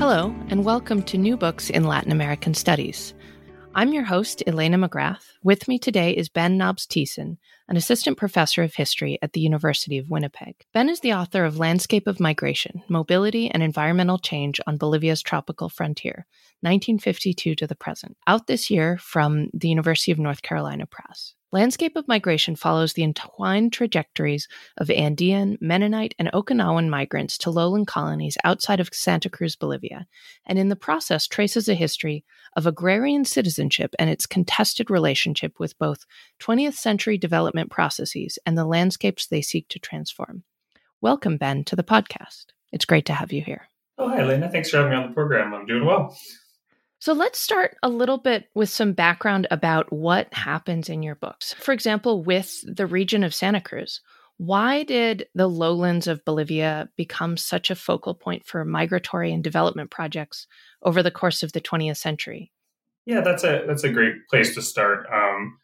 Hello, and welcome to New Books in Latin American Studies. I'm your host, Elena McGrath. With me today is Ben Nobbs Thiessen, an assistant professor of history at the University of Winnipeg. Ben is the author of Landscape of Migration Mobility and Environmental Change on Bolivia's Tropical Frontier, 1952 to the present, out this year from the University of North Carolina Press. Landscape of Migration follows the entwined trajectories of Andean, Mennonite, and Okinawan migrants to lowland colonies outside of Santa Cruz, Bolivia, and in the process traces a history of agrarian citizenship and its contested relationship with both 20th century development processes and the landscapes they seek to transform. Welcome, Ben, to the podcast. It's great to have you here. Oh, hi, Elena. Thanks for having me on the program. I'm doing well. So let's start a little bit with some background about what happens in your books. For example, with the region of Santa Cruz, why did the lowlands of Bolivia become such a focal point for migratory and development projects over the course of the 20th century? Yeah, that's a that's a great place to start. Um,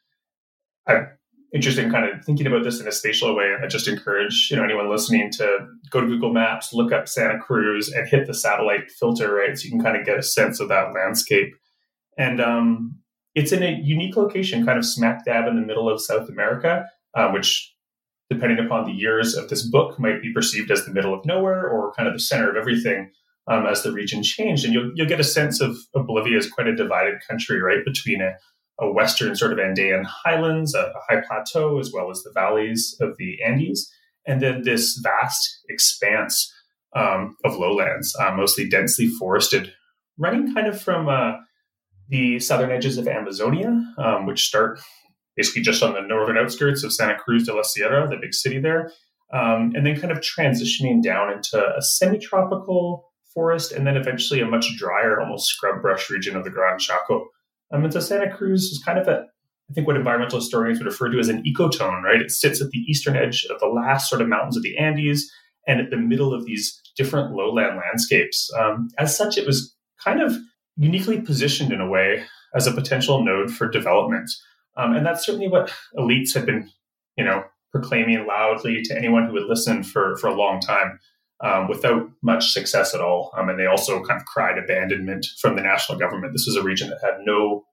I interesting kind of thinking about this in a spatial way. I just encourage you know anyone listening to go to Google Maps, look up Santa Cruz, and hit the satellite filter, right? So you can kind of get a sense of that landscape. And um, it's in a unique location, kind of smack dab in the middle of South America, uh, which, depending upon the years of this book, might be perceived as the middle of nowhere or kind of the center of everything. Um, as the region changed, and you'll you'll get a sense of, Bolivia as quite a divided country, right, between a a western sort of Andean highlands, a, a, high plateau, as well as the valleys of the Andes, and then this vast expanse um, of lowlands, uh, mostly densely forested, running kind of from uh, the southern edges of Amazonia, um, which start basically just on the northern outskirts of Santa Cruz de la Sierra, the big city there, um, and then kind of transitioning down into a semi tropical forest, and then eventually a much drier, almost scrub brush region of the Gran Chaco. Um, and so Santa Cruz is kind of a, I think what environmental historians would refer to as an ecotone, right? It sits at the eastern edge of the last sort of mountains of the Andes and at the middle of these different lowland landscapes. Um, as such, it was kind of uniquely positioned in a way as a potential node for development. Um, and that's certainly what elites had been, you know, proclaiming loudly to anyone who would listen for, for a long time um, without much success at all. Um, and they also kind of cried abandonment from the national government. This was a region that had no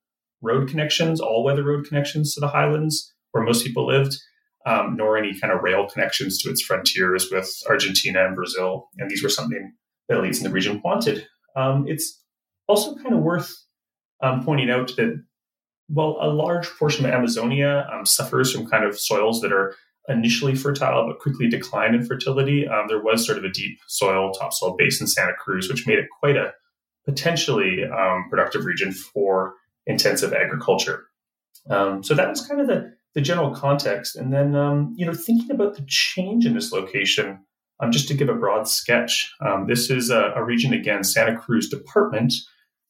road connections, all weather road connections to the highlands where most people lived, um, nor any kind of rail connections to its frontiers with Argentina and Brazil. And these were something that elites in the region wanted. Um, it's also kind of worth um, pointing out that while a large portion of Amazonia um, suffers from kind of soils that are initially fertile but quickly declined in fertility, um, there was sort of a deep soil, topsoil base in Santa Cruz, which made it quite a potentially um, productive region for intensive agriculture. Um, so that was kind of the, the general context. And then, um, you know, thinking about the change in this location, um, just to give a broad sketch, um, this is a, a region, again, Santa Cruz Department.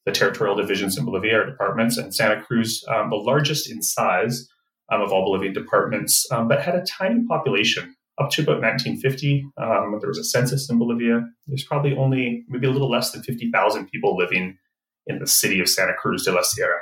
The territorial divisions in Bolivia are departments, and Santa Cruz, the largest in size, um, of all Bolivian departments, um, but had a tiny population up to about 1950. Um, there was a census in Bolivia. There's probably only maybe a little less than 50,000 people living in the city of Santa Cruz de la Sierra.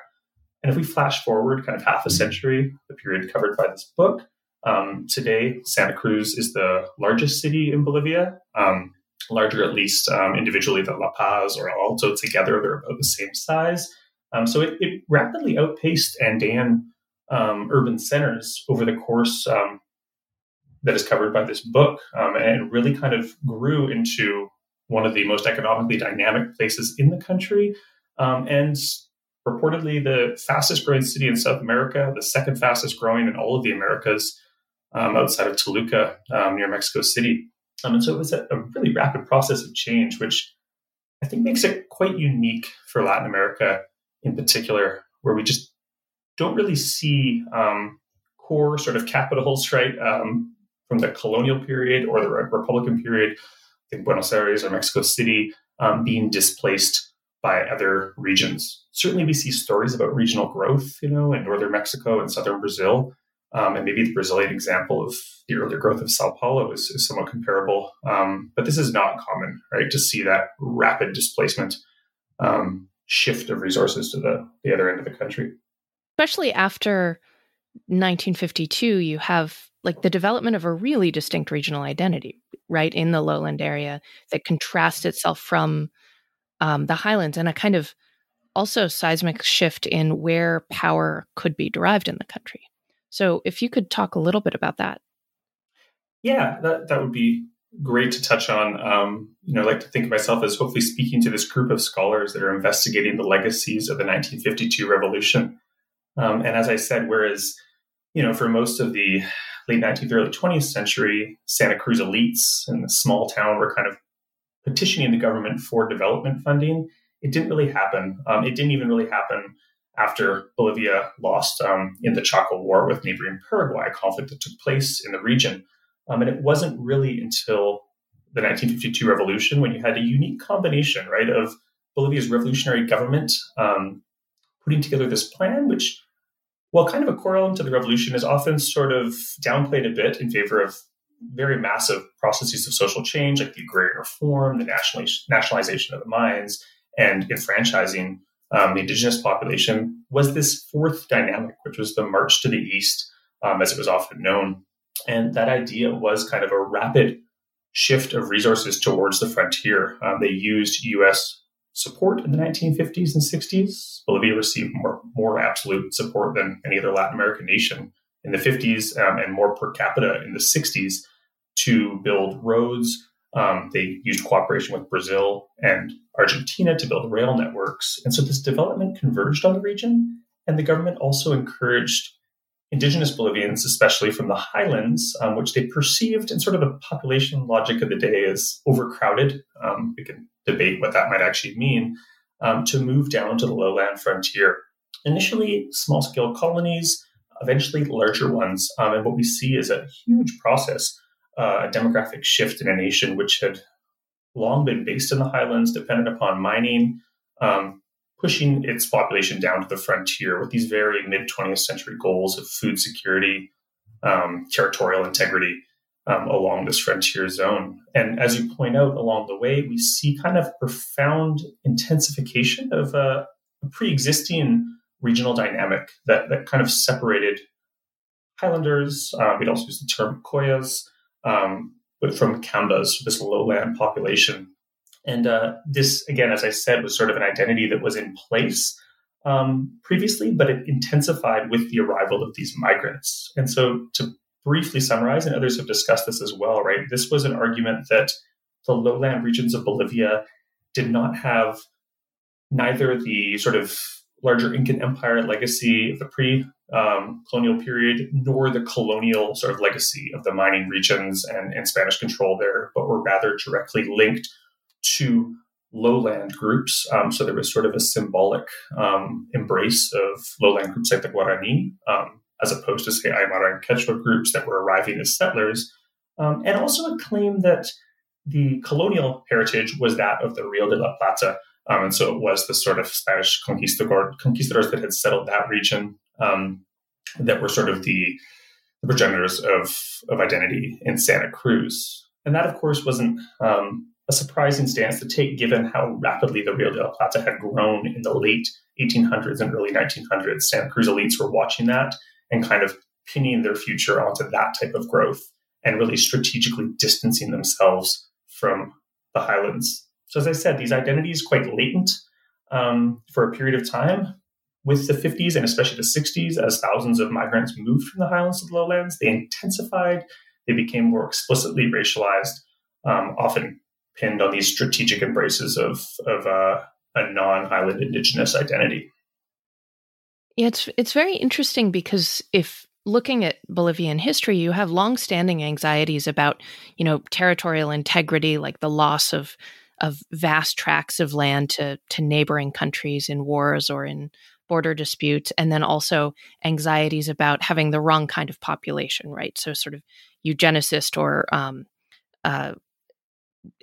And if we flash forward kind of half a century, the period covered by this book, um, today Santa Cruz is the largest city in Bolivia, um, larger at least um, individually than La Paz or Alto together. They're about the same size. Um, so it, it, rapidly outpaced Andean um, urban centers over the course um, that is covered by this book um, and really kind of grew into one of the most economically dynamic places in the country um, and reportedly the fastest growing city in South America, the second fastest growing in all of the Americas um, outside of Toluca um, near Mexico City. and so it was a, a really rapid process of change, which I think makes it quite unique for Latin America in particular, where we just don't really see um, core sort of capitals, right, um, from the colonial period or the Republican period, I think Buenos Aires or Mexico City, um, being displaced by other regions. Certainly, we see stories about regional growth, you know, in northern Mexico and southern Brazil. Um, and maybe the Brazilian example of the earlier growth of Sao Paulo is, is somewhat comparable. Um, but this is not common, right, to see that rapid displacement um, shift of resources to the, the other end of the country especially after 1952, you have like the development of a really distinct regional identity, right, in the lowland area that contrasts itself from um, the highlands and a kind of also seismic shift in where power could be derived in the country. So, if you could talk a little bit about that. Yeah, that, that would be great to touch on. Um, you know, I like to think of myself as hopefully speaking to this group of scholars that are investigating the legacies of the 1952 revolution. Um, and as I said, whereas, you know, for most of the late 19th, early 20th century, Santa Cruz elites in the small town were kind of petitioning the government for development funding. It didn't really happen. Um, it didn't even really happen after Bolivia lost um, in the Chaco War with neighboring Paraguay, a conflict that took place in the region. Um, and it wasn't really until the 1952 revolution when you had a unique combination, right, of Bolivia's revolutionary government um, putting together this plan, which, while kind of a correlate to the revolution, is often sort of downplayed a bit in favor of very massive processes of social change, like the agrarian reform, the nationalization of the mines, and enfranchising um, the indigenous population, was this fourth dynamic, which was the march to the east, um, as it was often known. And that idea was kind of a rapid shift of resources towards the frontier. Um, they used U.S. support in the 1950s and 60s. Bolivia received more, more absolute support than any other Latin American nation in the 50s um, and more per capita in the 60s to build roads. Um, they used cooperation with Brazil and Argentina to build rail networks. And so this development converged on the region. And the government also encouraged indigenous Bolivians, especially from the highlands, um, which they perceived in sort of the population logic of the day as overcrowded. Um, we can debate what that might actually mean, um, to move down to the lowland frontier. Initially, small scale colonies, eventually larger ones. Um, and what we see is a huge process, uh, a demographic shift in a nation which had long been based in the highlands, dependent upon mining, um, pushing its population down to the frontier with these very mid 20th century goals of food security, um, territorial integrity um, along this frontier zone. And as you point out along the way, we see kind of profound intensification of a, a pre existing regional dynamic that, that kind of separated highlanders. Um, we'd also use the term Collas, um, but from Cambas, this lowland population and uh, this, again, as I said, was sort of an identity that was in place um, previously, but it intensified with the arrival of these migrants. And so, to briefly summarize, and others have discussed this as well, right? This was an argument that the lowland regions of Bolivia did not have neither the sort of larger Incan Empire legacy of the pre um, colonial period, nor the colonial sort of legacy of the mining regions and, and Spanish control there, but were rather directly linked to lowland groups. Um, so there was sort of a symbolic um, embrace of lowland groups like the Guarani, um, as opposed to, say, Aymara and Quechua groups that were arriving as settlers. Um, and also a claim that the colonial heritage was that of the Rio de la Plata. Um, and so it was the sort of Spanish conquistador, conquistadors that had settled that region um, that were sort of the, the progenitors of, of identity in Santa Cruz. And that, of course, wasn't um, a surprising stance to take given how rapidly the Rio de la Plata had grown in the late 1800s and early 1900s. Santa Cruz elites were watching that and kind of pinning their future onto that type of growth and really strategically distancing themselves from the highlands. So, as I said, these identities quite latent um, for a period of time. With the 50s and especially the 60s, as thousands of migrants moved from the highlands to the lowlands, they intensified, they became more explicitly racialized, um, often pinned on these strategic embraces of of uh, a non-Andean indigenous identity. Yeah, it's it's very interesting because if looking at Bolivian history, you have long-standing anxieties about, you know, territorial integrity, like the loss of of vast tracts of land to to neighboring countries in wars or in border disputes, and then also anxieties about having the wrong kind of population, right? So, sort of eugenicist or um, uh,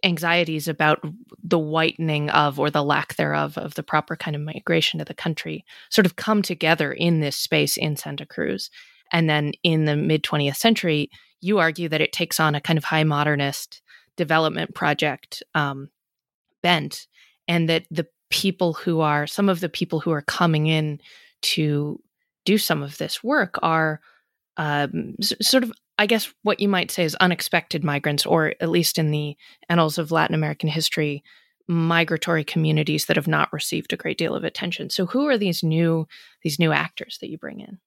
anxieties about the whitening of or the lack thereof of the proper kind of migration to the country sort of come together in this space in Santa Cruz. And then in the mid 20th century, you argue that it takes on a kind of high modernist development project um, bent, and that the people who are some of the people who are coming in to do some of this work are um, s- sort of I guess what you might say is unexpected migrants, or at least in the annals of Latin American history, migratory communities that have not received a great deal of attention. So who are these new these new actors that you bring in?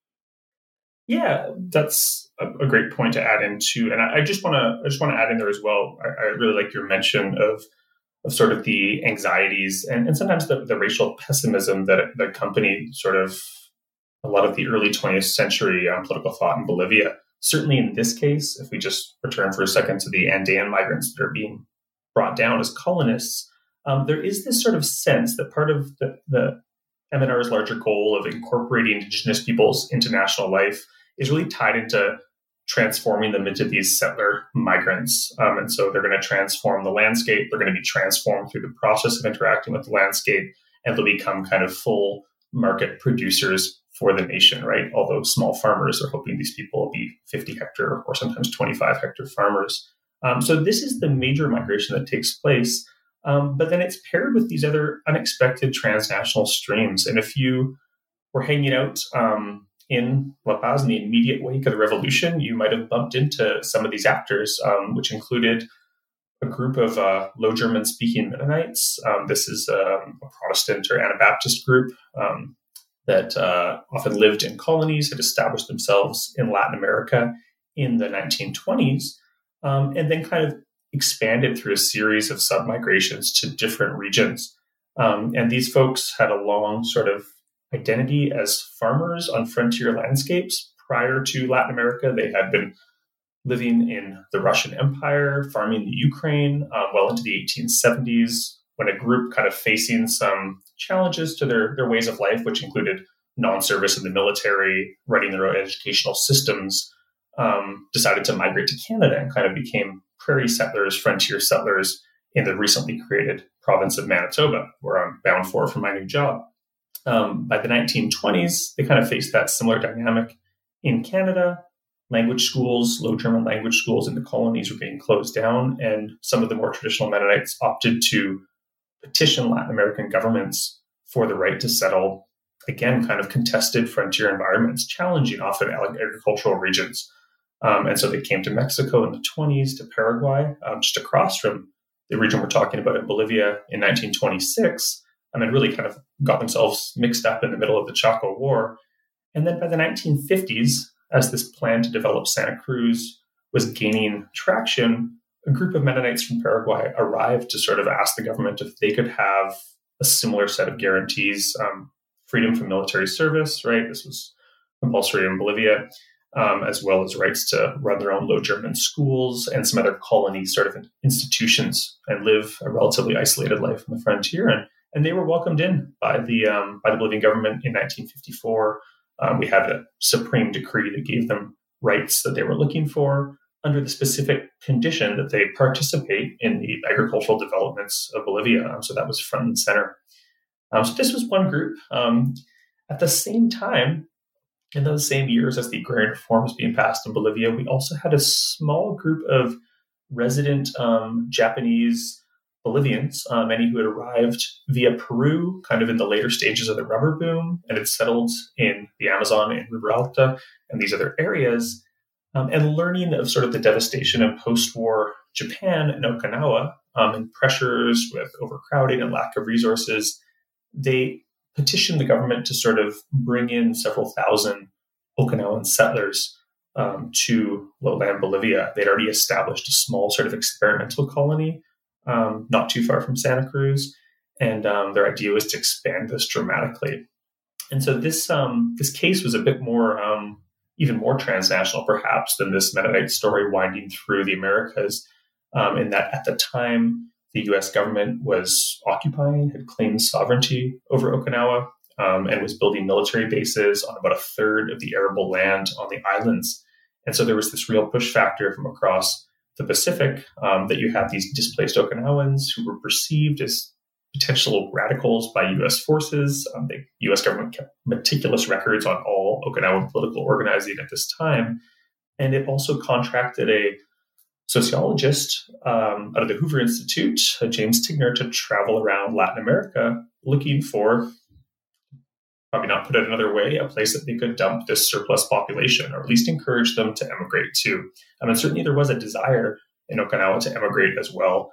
Yeah, that's a, great point to add into, and I, I just want to I just want to add in there as well. I, I, really like your mention of of sort of the anxieties and, and sometimes the, the racial pessimism that that accompanied sort of a lot of the early 20th century um, political thought in Bolivia. Certainly, in this case, if we just return for a second to the Andean migrants that are being brought down as colonists, um, there is this sort of sense that part of the, the MNR's larger goal of incorporating Indigenous peoples into national life is really tied into transforming them into these settler migrants. Um, and so they're going to transform the landscape. They're going to be transformed through the process of interacting with the landscape, and they'll become kind of full market producers for the nation, right? Although small farmers are hoping these people will be 50 hectare or sometimes 25 hectare farmers. Um, so this is the major migration that takes place. Um, but then it's paired with these other unexpected transnational streams. And if you were hanging out um, in La Paz in the immediate wake of the revolution, you might have bumped into some of these actors, um, which included a group of uh, Low German speaking Mennonites. Um, this is um, a Protestant or Anabaptist group that uh, often lived in colonies, had established themselves in Latin America in the 1920s, um, and then kind of expanded through a series of submigrations to different regions. Um, and these folks had a long sort of identity as farmers on frontier landscapes. Prior to Latin America, they had been living in the Russian Empire, farming the Ukraine uh, well into the 1870s, when a group kind of facing some challenges to their, their ways of life, which included non service in the military, running their own educational systems, um, decided to migrate to Canada and kind of became prairie settlers, frontier settlers in the recently created province of Manitoba, where I'm bound for for my new job. Um, by the 1920s, they kind of faced that similar dynamic in Canada. Language schools, Low German language schools in the colonies were being closed down, and some of the more traditional Mennonites opted to petition Latin American governments for the right to settle, again, kind of contested frontier environments, challenging often agricultural regions. Um, and so they came to Mexico in the 20s, to Paraguay, um, just across from the region we're talking about in Bolivia in 1926, um, and really kind of got themselves mixed up in the middle of the Chaco War. And then by the 1950s, as this plan to develop Santa Cruz was gaining traction, a group of Mennonites from Paraguay arrived to sort of ask the government if they could have a similar set of guarantees um, freedom from military service, right? This was compulsory in Bolivia, um, as well as rights to run their own Low German schools and some other colony sort of institutions and live a relatively isolated life on the frontier. And, and they were welcomed in by the, um, by the Bolivian government in 1954. Um, we had a supreme decree that gave them rights that they were looking for under the specific condition that they participate in the agricultural developments of Bolivia. Um, so that was front and center. Um, so this was one group. Um, at the same time, in those same years as the agrarian reforms being passed in Bolivia, we also had a small group of resident um, Japanese Bolivians, uh, many who had arrived via Peru, kind of in the later stages of the rubber boom, and had settled in the Amazon and Riberalta and these other areas. Um, and learning of sort of the devastation of post-war Japan and Okinawa um, and pressures with overcrowding and lack of resources, they petitioned the government to sort of bring in several thousand Okinawan settlers um, to lowland Bolivia. They'd already established a small sort of experimental colony um, not too far from Santa Cruz, and um, their idea was to expand this dramatically. And so this um, this case was a bit more, even more transnational, perhaps, than this Mennonite story winding through the Americas. Um, in that, at the time, the U.S. government was occupying, had claimed sovereignty over Okinawa, um, and was building military bases on about a third of the arable land on the islands. And so there was this real push factor from across the Pacific um, that you had these displaced Okinawans who were perceived as potential radicals by U.S. forces. Um, the U.S. government kept meticulous records on all Okinawan political organizing at this time. And it also contracted a sociologist um, out of the Hoover Institute, uh, James Tigner, to travel around Latin America looking for, probably not put it another way, a place that they could dump this surplus population, or at least encourage them to emigrate to. I mean, certainly there was a desire in Okinawa to emigrate as well.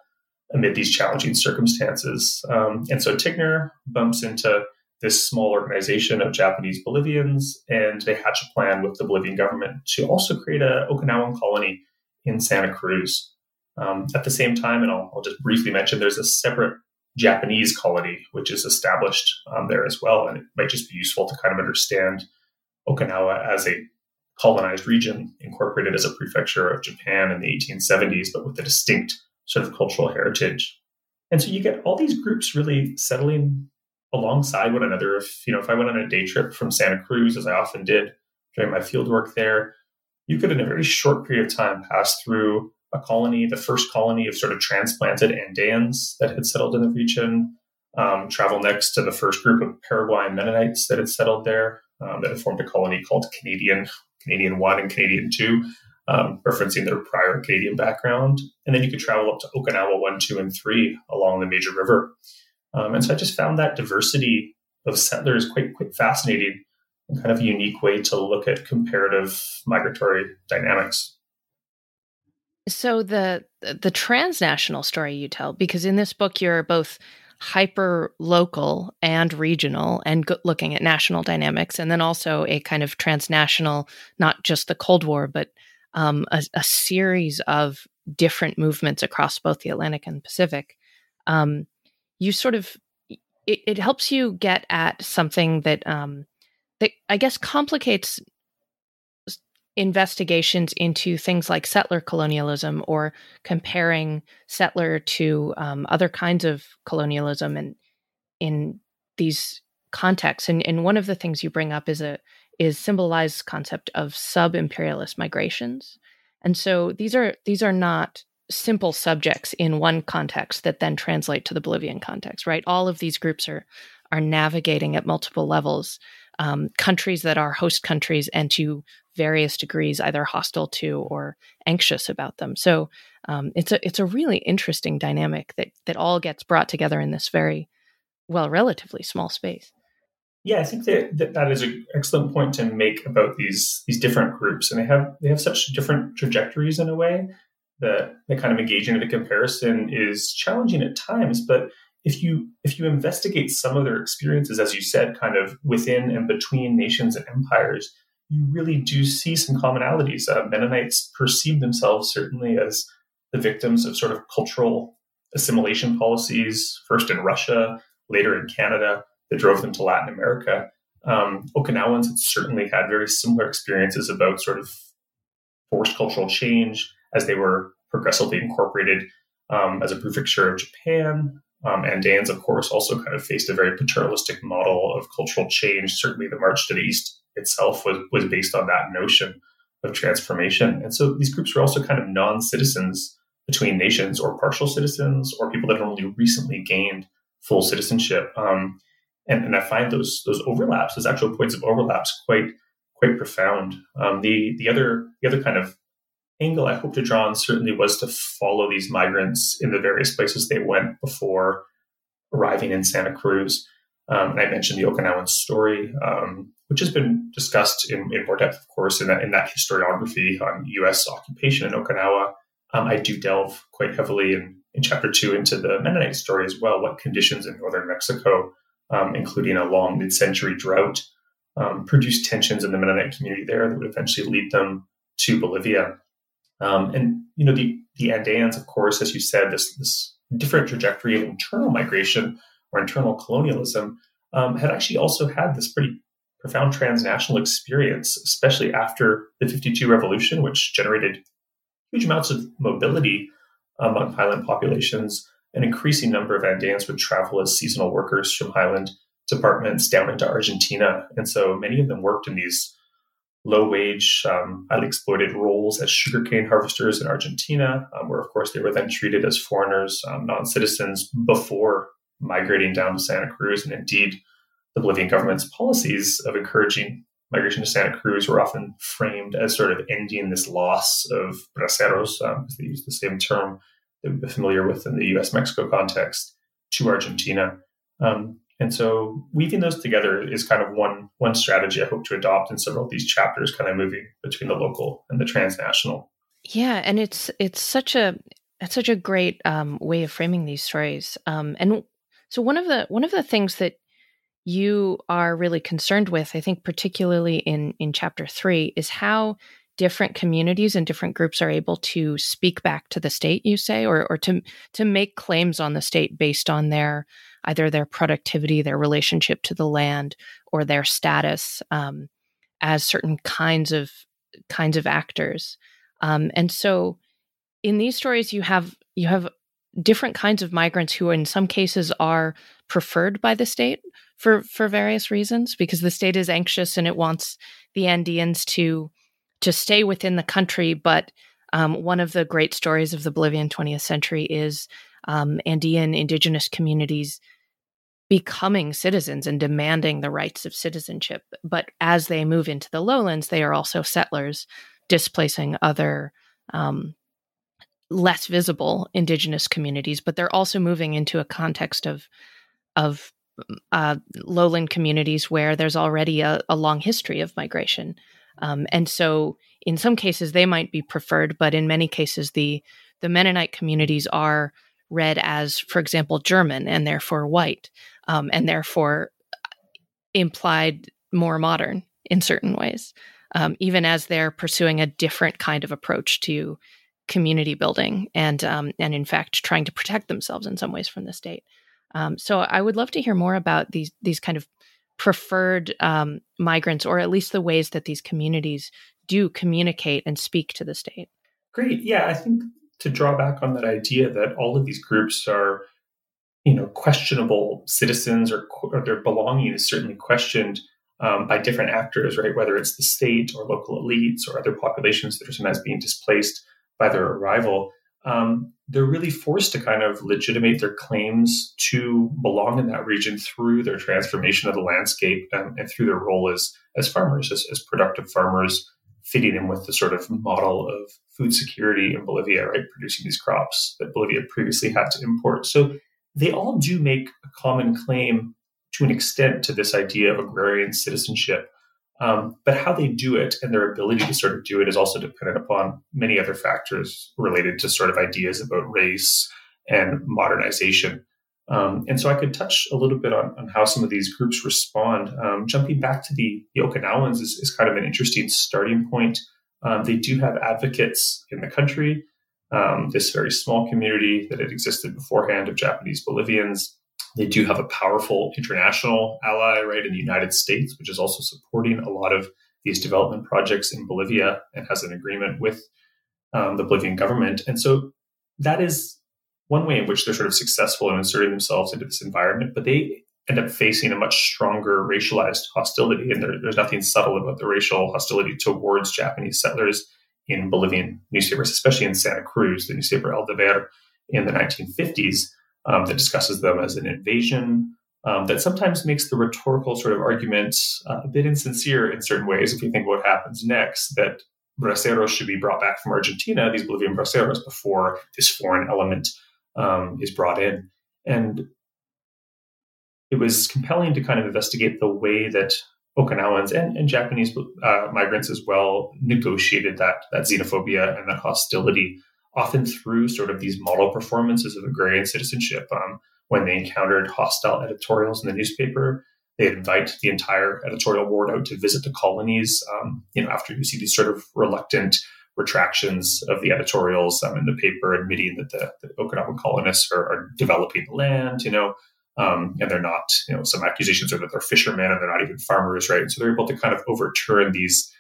Amid these challenging circumstances. Um, and so Tigner bumps into this small organization of Japanese Bolivians, and they hatch a plan with the Bolivian government to also create a Okinawan colony in Santa Cruz. Um, at the same time, and I'll, I'll, just briefly mention, there's a separate Japanese colony which is established um, there as well, and it might just be useful to kind of understand Okinawa as a colonized region incorporated as a prefecture of Japan in the 1870s, but with a distinct sort of cultural heritage. And so you get all these groups really settling alongside one another. If you know, if I went on a day trip from Santa Cruz, as I often did during my field work there, you could in a very short period of time pass through a colony, the first colony of sort of transplanted Andeans that had settled in the region, um, travel next to the first group of Paraguayan Mennonites that had settled there, um, that had formed a colony called Canadian, Canadian One and Canadian Two, um, referencing their prior Canadian background. And then you could travel up to Okinawa One, Two, and Three along the major river. Um, and so I just found that diversity of settlers quite quite fascinating and kind of a unique way to look at comparative migratory dynamics. So the the transnational story you tell, because in this book you're both hyper local and regional and looking at national dynamics, and then also a kind of transnational, not just the Cold War, but um, a, a, series of different movements across both the Atlantic and Pacific. Um, you sort of it, it, helps you get at something that um, that I guess complicates investigations into things like settler colonialism or comparing settler to um, other kinds of colonialism and in these contexts. And, and one of the things you bring up is a is symbolized concept of sub-imperialist migrations. And so these are these are not simple subjects in one context that then translate to the Bolivian context, right? All of these groups are are navigating at multiple levels um, countries that are host countries and to various degrees either hostile to or anxious about them. So um, it's a it's a really interesting dynamic that that all gets brought together in this very well relatively small space. Yeah, I think that, that is an excellent point to make about these these different groups, and they have they have such different trajectories in a way that the kind of engaging in a comparison is challenging at times, but if you if you investigate some of their experiences, as you said, kind of within and between nations and empires, you really do see some commonalities. Uh, Mennonites perceive themselves certainly as the victims of sort of cultural assimilation policies, first in Russia, later in Canada, that drove them to Latin America. Um, Okinawans had certainly had very similar experiences about sort of forced cultural change as they were progressively incorporated um, as a prefecture of Japan, um, Andeans, of course, also kind of faced a very paternalistic model of cultural change. Certainly, the March to the East itself was, was based on that notion of transformation. And so these groups were also kind of non citizens between nations or partial citizens or people that had only recently gained full citizenship. Um, and, and I find those those overlaps, those actual points of overlaps, quite quite profound. Um, the the other the other kind of angle I hope to draw on certainly was to follow these migrants in the various places they went before arriving in Santa Cruz. Um, and I mentioned the Okinawan story, um, which has been discussed in, in, more depth, of course, in that, in that historiography on U.S. occupation in Okinawa. Um, I do delve quite heavily in, in chapter two into the Mennonite story as well, what conditions in northern Mexico, um, including a long mid century drought, um, produced tensions in the Mennonite community there that would eventually lead them to Bolivia. Um, and you know the the Andeans, of course, as you said, this this different trajectory of internal migration or internal colonialism um, had actually also had this pretty profound transnational experience, especially after the 52 revolution, which generated huge amounts of mobility among highland populations. An increasing number of Andeans would travel as seasonal workers from highland departments down into Argentina. And so many of them worked in these low wage, um, highly exploited roles as sugarcane harvesters in Argentina, um, where, of course, they were then treated as foreigners, um, non citizens, before migrating down to Santa Cruz. And indeed, the Bolivian government's policies of encouraging migration to Santa Cruz were often framed as sort of ending this loss of braceros, um, because they use the same term familiar with in the US Mexico context, to Argentina. Um, and so weaving those together is kind of one one strategy I hope to adopt in several of these chapters, kind of moving between the local and the transnational. Yeah, and it's it's such a that's such a great um, way of framing these stories. Um, and so one of the one of the things that you are really concerned with, I think, particularly in in chapter three, is how different communities and different groups are able to speak back to the state. You say, or or to to make claims on the state based on their either their productivity, their relationship to the land, or their status um, as certain kinds of kinds of actors. Um, and so in these stories you have you have different kinds of migrants who in some cases are preferred by the state for for various reasons because the state is anxious and it wants the Andeans to to stay within the country but um, one of the great stories of the Bolivian 20th century is um, Andean indigenous communities becoming citizens and demanding the rights of citizenship. But as they move into the lowlands, they are also settlers, displacing other um, less visible indigenous communities. But they're also moving into a context of of uh, lowland communities where there's already a, a long history of migration. Um, and so, in some cases, they might be preferred, but in many cases, the the Mennonite communities are read as, for example, German and therefore white um, and therefore implied more modern in certain ways, um, even as they're pursuing a different kind of approach to community building and um, and in fact trying to protect themselves in some ways from the state. Um, so I would love to hear more about these these kind of preferred um, migrants, or at least the ways that these communities do communicate and speak to the state. Great, yeah, I think to draw back on that idea that all of these groups are you know questionable citizens or, or their belonging is certainly questioned um, by different actors, right? Whether it's the state or local elites or other populations that are sometimes being displaced by their arrival, um, they're really forced to kind of legitimate their claims to belong in that region through their transformation of the landscape and, and through their role as as farmers, as, as productive farmers, fitting in with the sort of model of food security in Bolivia, right? Producing these crops that Bolivia previously had to import. So they all do make a common claim to an extent to this idea of agrarian citizenship. Um, but how they do it and their ability to sort of do it is also dependent upon many other factors related to sort of ideas about race and modernization. Um, and so I could touch a little bit on, on how some of these groups respond. Um, jumping back to the, the Okinawans is, is, kind of an interesting starting point. Um, they do have advocates in the country um, this very small community that had existed beforehand of Japanese Bolivians. They do have a powerful international ally, right, in the United States, which is also supporting a lot of these development projects in Bolivia and has an agreement with um, the Bolivian government. And so that is one way in which they're sort of successful in inserting themselves into this environment, but they end up facing a much stronger racialized hostility. And there, there's nothing subtle about the racial hostility towards Japanese settlers in Bolivian newspapers, especially in Santa Cruz, the newspaper El Deber in the 1950s, um, that discusses them as an invasion. Um, that sometimes makes the rhetorical sort of argument uh, a bit insincere in certain ways. If you think what happens next, that braceros should be brought back from Argentina, these Bolivian braceros, before this foreign element um, is brought in. And it was compelling to kind of investigate the way that Okinawans and, and Japanese uh, migrants as well negotiated that that xenophobia and that hostility, often through sort of these model performances of agrarian citizenship. Um, when they encountered hostile editorials in the newspaper, they'd invite the entire editorial board out to visit the colonies. Um, you know, after you see these sort of reluctant retractions of the editorials um, in the paper, admitting that the, the Okinawan colonists are, are developing the land, you know, um, and they're not, you know, some accusations are that they're fishermen and they're not even farmers, right? So they're able to kind of overturn these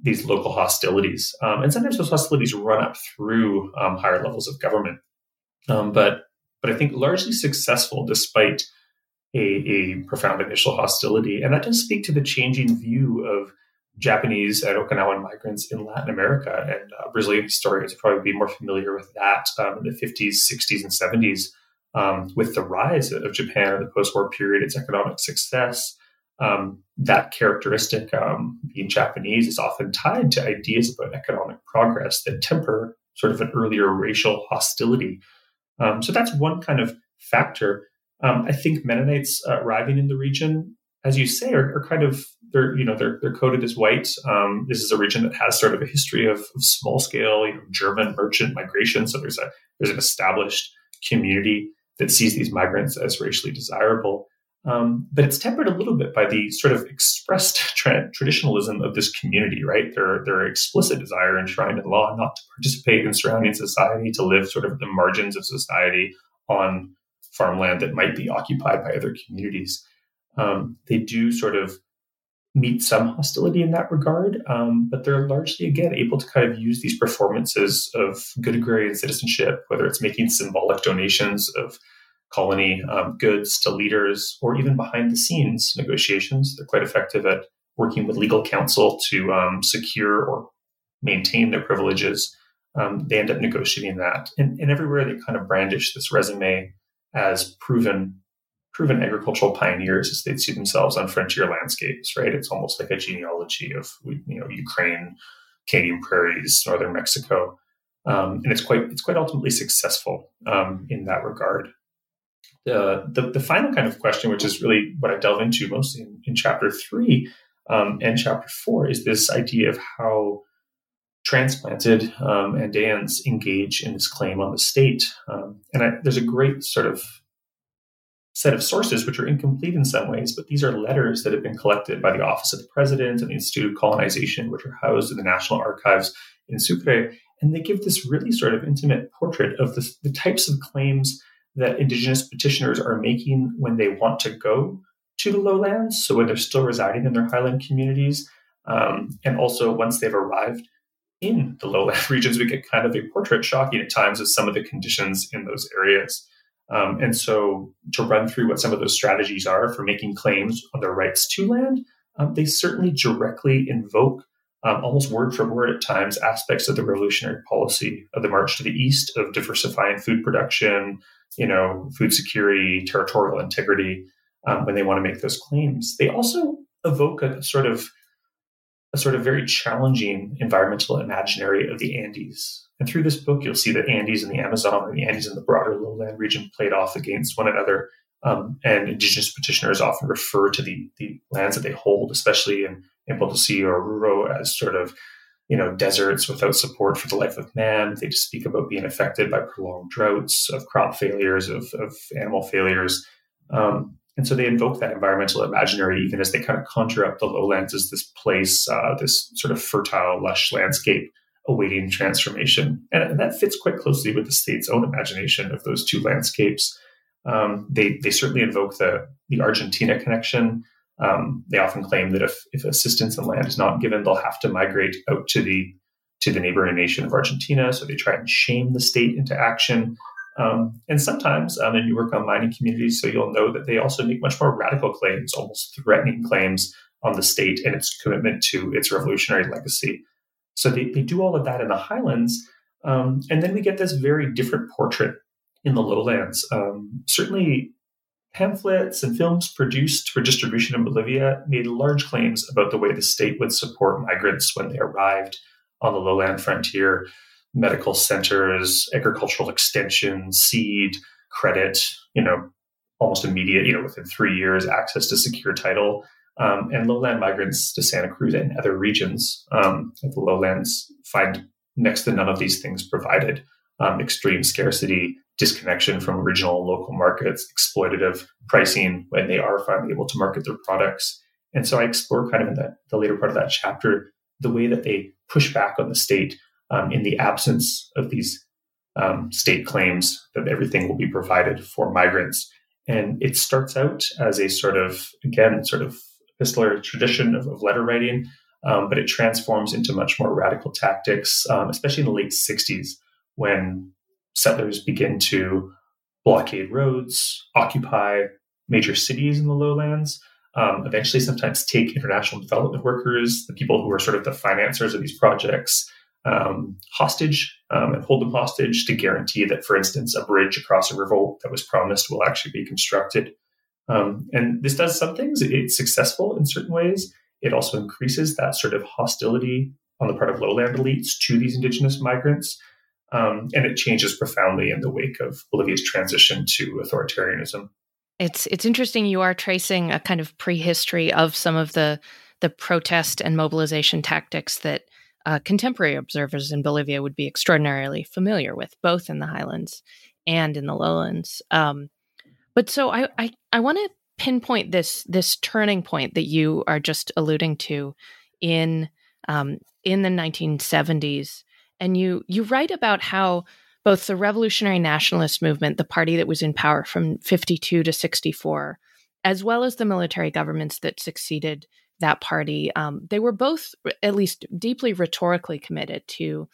these local hostilities, um, and sometimes those hostilities run up through um, higher levels of government. Um, but but I think largely successful despite a, a profound initial hostility, and that does speak to the changing view of Japanese and Okinawan migrants in Latin America. And uh, Brazilian historians would probably be more familiar with that um, in the 50s, 60s, and 70s um, with the rise of Japan in the post-war period, its economic success, um, that characteristic, um, being Japanese, is often tied to ideas about economic progress that temper sort of an earlier racial hostility. Um, so that's one kind of factor. Um, I think Mennonites uh, arriving in the region as you say, are, are, kind of they're you know they're they're coded as white. Um, this is a region that has sort of a history of, of small scale you know, German merchant migration. So there's a there's an established community that sees these migrants as racially desirable. Um, but it's tempered a little bit by the sort of expressed tra- traditionalism of this community, right? Their their explicit desire enshrined in law not to participate in surrounding society, to live sort of at the margins of society on farmland that might be occupied by other communities. Um, they do sort of meet some hostility in that regard, um, but they're largely, again, able to kind of use these performances of good agrarian citizenship, whether it's making symbolic donations of colony um, goods to leaders or even behind the scenes negotiations. They're quite effective at working with legal counsel to um, secure or maintain their privileges. Um, they end up negotiating that. And, and everywhere they kind of brandish this resume as proven proven agricultural pioneers as they'd see themselves on frontier landscapes, right? It's almost like a genealogy of you know Ukraine, Canadian prairies, northern Mexico, um, and it's quite it's quite ultimately successful um, in that regard. The, the, the final kind of question, which is really what I delve into mostly in, in chapter three um, and chapter four, is this idea of how transplanted um, Andeans engage in this claim on the state. Um, and I, there's a great sort of set of sources which are incomplete in some ways, but these are letters that have been collected by the Office of the President and the Institute of Colonization, which are housed in the National Archives in Sucre. And they give this really sort of intimate portrait of the types of claims that Indigenous petitioners are making when they want to go to the lowlands. So when they're still residing in their highland communities, um, and also once they've arrived in the lowland regions, we get kind of a portrait, shocking at times, of some of the conditions in those areas. Um, and so, to run through what some of those strategies are for making claims on their rights to land, um, they certainly directly invoke, um, almost word for word at times, aspects of the revolutionary policy of the March to the East of diversifying food production, you know, food security, territorial integrity, um, when they want to make those claims. They also evoke a sort of a sort of very challenging environmental imaginary of the Andes. And through this book, you'll see that Andes and the Amazon or the Andes and the broader lowland region played off against one another. Um, and indigenous petitioners often refer to the, the lands that they hold, especially in, in Potosi or Oruro, as sort of you know deserts without support for the life of man. They just speak about being affected by prolonged droughts, of crop failures, of, of animal failures. Um, and so they invoke that environmental imaginary even as they kind of conjure up the lowlands as this place, uh, this sort of fertile, lush landscape awaiting transformation. And, that fits quite closely with the state's own imagination of those two landscapes. Um, they, they certainly invoke the, the Argentina connection. Um, they often claim that if, if assistance in land is not given, they'll have to migrate out to the to the neighboring nation of Argentina. So they try and shame the state into action. Um, and sometimes, um, and you work on mining communities, so you'll know that they also make much more radical claims, almost threatening claims on the state and its commitment to its revolutionary legacy. So they, they do all of that in the highlands. Um, and then we get this very different portrait in the lowlands. Um, certainly, pamphlets and films produced for distribution in Bolivia made large claims about the way the state would support migrants when they arrived on the lowland frontier medical centers, agricultural extension, seed, credit, you know, almost immediate, you know, within three years, access to secure title. Um, and lowland migrants to Santa Cruz and other regions um, of the lowlands find next to none of these things provided. Um, extreme scarcity, disconnection from and local markets, exploitative pricing when they are finally able to market their products. And so I explore kind of in the, the later part of that chapter the way that they push back on the state um, in the absence of these um, state claims that everything will be provided for migrants. And it starts out as a sort of, again, sort of epistolary tradition of, of letter writing, um, but it transforms into much more radical tactics, um, especially in the late 60s when settlers begin to blockade roads, occupy major cities in the lowlands. Um, eventually, sometimes take international development workers, the people who are sort of the financiers of these projects, um, hostage um, and hold them hostage to guarantee that, for instance, a bridge across a river that was promised will actually be constructed. Um, and this does some things. It's successful in certain ways. It also increases that sort of hostility on the part of lowland elites to these indigenous migrants. Um, and it changes profoundly in the wake of Bolivia's transition to authoritarianism. It's it's interesting you are tracing a kind of prehistory of some of the the protest and mobilization tactics that uh, contemporary observers in Bolivia would be extraordinarily familiar with, both in the highlands and in the lowlands. Um, but so I I, I want to pinpoint this this turning point that you are just alluding to in um, in the 1970s, and you you write about how both the revolutionary nationalist movement, the party that was in power from 52 to 64, as well as the military governments that succeeded that party, um, they were both at least deeply rhetorically committed to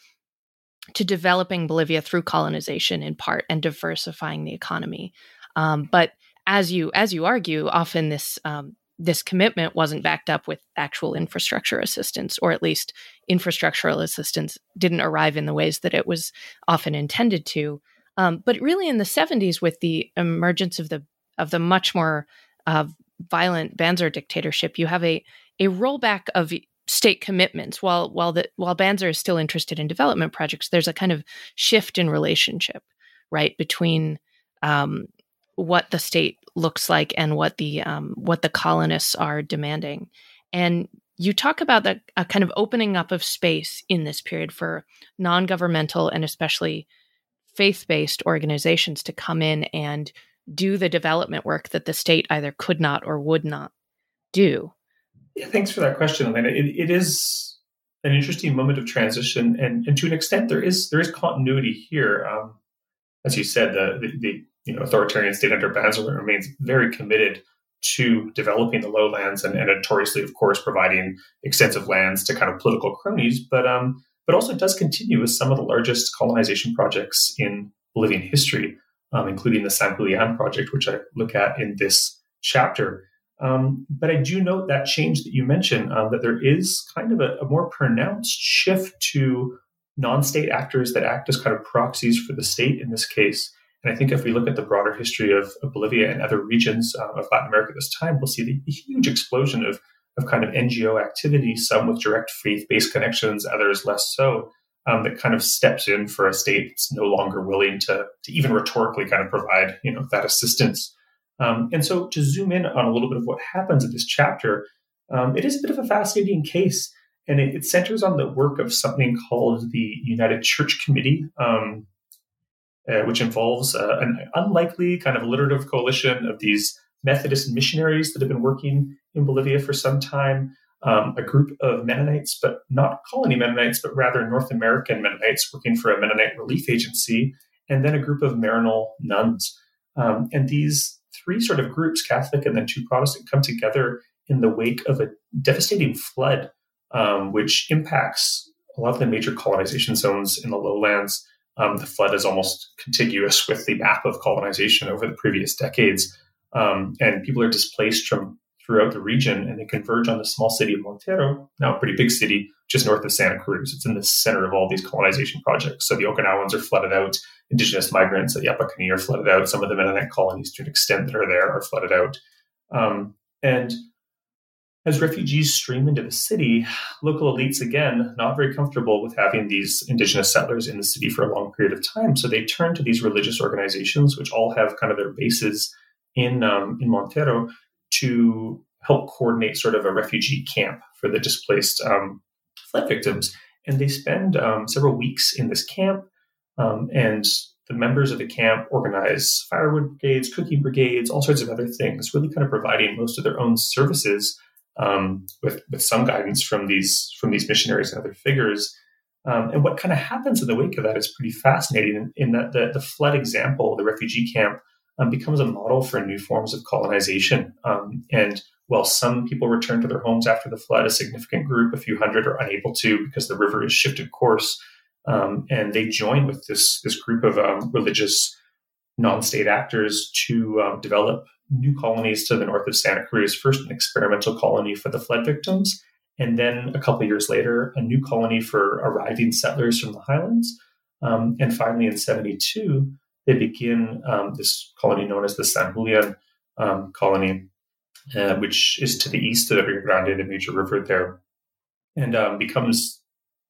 to developing Bolivia through colonization in part and diversifying the economy. Um, but as you as you argue, often this um, this commitment wasn't backed up with actual infrastructure assistance, or at least infrastructural assistance didn't arrive in the ways that it was often intended to. Um, but really, in the 70s, with the emergence of the of the much more uh, violent Banzer dictatorship, you have a a rollback of state commitments. While while the while Banzer is still interested in development projects, there's a kind of shift in relationship, right, between um, what the state looks like and what the um, what the colonists are demanding. And you talk about the a kind of opening up of space in this period for non-governmental and especially faith-based organizations to come in and do the development work that the state either could not or would not do. Yeah, thanks for that question, Elena. It, it is an interesting moment of transition, and, and to an extent, there is there is continuity here. Um, as you said, the, the, the you know, authoritarian state under Banzer remains very committed to developing the lowlands and, and, notoriously, of course, providing extensive lands to kind of political cronies, but um, but also does continue with some of the largest colonization projects in Bolivian history, um, including the San Julian project, which I look at in this chapter. Um, but I do note that change that you mentioned, um, that there is kind of a, a more pronounced shift to non-state actors that act as kind of proxies for the state in this case. And I think if we look at the broader history of, of Bolivia and other regions uh, of Latin America at this time, we'll see the, huge explosion of, of kind of NGO activity, some with direct faith based connections, others less so, um, that kind of steps in for a state that's no longer willing to, to even rhetorically kind of provide you know, that assistance. Um, and so to zoom in on a little bit of what happens in this chapter, um, it is a bit of a fascinating case. And it, it, centers on the work of something called the United Church Committee, um, uh, which involves uh, an unlikely kind of alliterative coalition of these Methodist missionaries that have been working in Bolivia for some time, um, a group of Mennonites, but not colony Mennonites, but rather North American Mennonites working for a Mennonite relief agency, and then a group of Maryknoll nuns. Um, and these three sort of groups, Catholic and then two Protestant, come together in the wake of a devastating flood, um, which impacts a lot of the major colonization zones in the lowlands um, the flood is almost contiguous with the map of colonization over the previous decades. Um, and people are displaced from throughout the region and they converge on the small city of Montero, now a pretty big city just north of Santa Cruz. It's in the center of all these colonization projects. So the Okinawans are flooded out, indigenous migrants at Yapacani are flooded out, some of the Mennonite colonies to an extent that are there are flooded out. Um, and as refugees stream into the city, local elites, again, not very comfortable with having these indigenous settlers in the city for a long period of time. So they turn to these religious organizations, which all have kind of their bases in, um, in Montero, to help coordinate sort of a refugee camp for the displaced um, flood victims. And they spend um, several weeks in this camp. Um, and the members of the camp organize firewood brigades, cooking brigades, all sorts of other things, really kind of providing most of their own services um, with with some guidance from these from these missionaries and other figures. Um, and what kind of happens in the wake of that is pretty fascinating. In, in that the, the flood example, the refugee camp, um, becomes a model for new forms of colonization. Um, and while some people return to their homes after the flood, a significant group, a few hundred, are unable to because the river has shifted course. Um, and they join with this this group of um, religious non-state actors to develop new colonies to the north of Santa Cruz. First, an experimental colony for the flood victims, and then a couple years later, a new colony for arriving settlers from the highlands. Um, and finally, in 72, they begin um, this colony known as the San Julian um, colony, uh, which is to the east of the Rio Grande, the major river there, and um, becomes,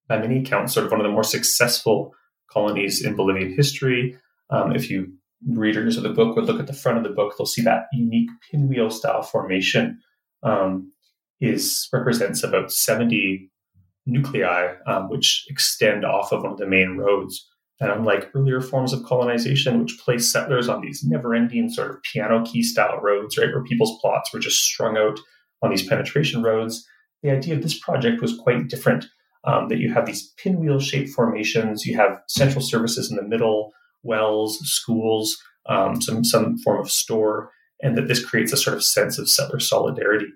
by many accounts, sort of one of the more successful colonies in Bolivian history. Um, if you readers of the book would look at the front of the book, they'll see that unique pinwheel style formation um, is represents about 70 nuclei, um, which extend off of one of the main roads. And unlike earlier forms of colonization, which placed settlers on these never ending sort of piano key style roads, right, where people's plots were just strung out on these penetration roads, the idea of this project was quite different. Um, that you have these pinwheel shaped formations, you have central services in the middle, wells, schools, um, some, some form of store, and that this creates a sort of sense of settler solidarity.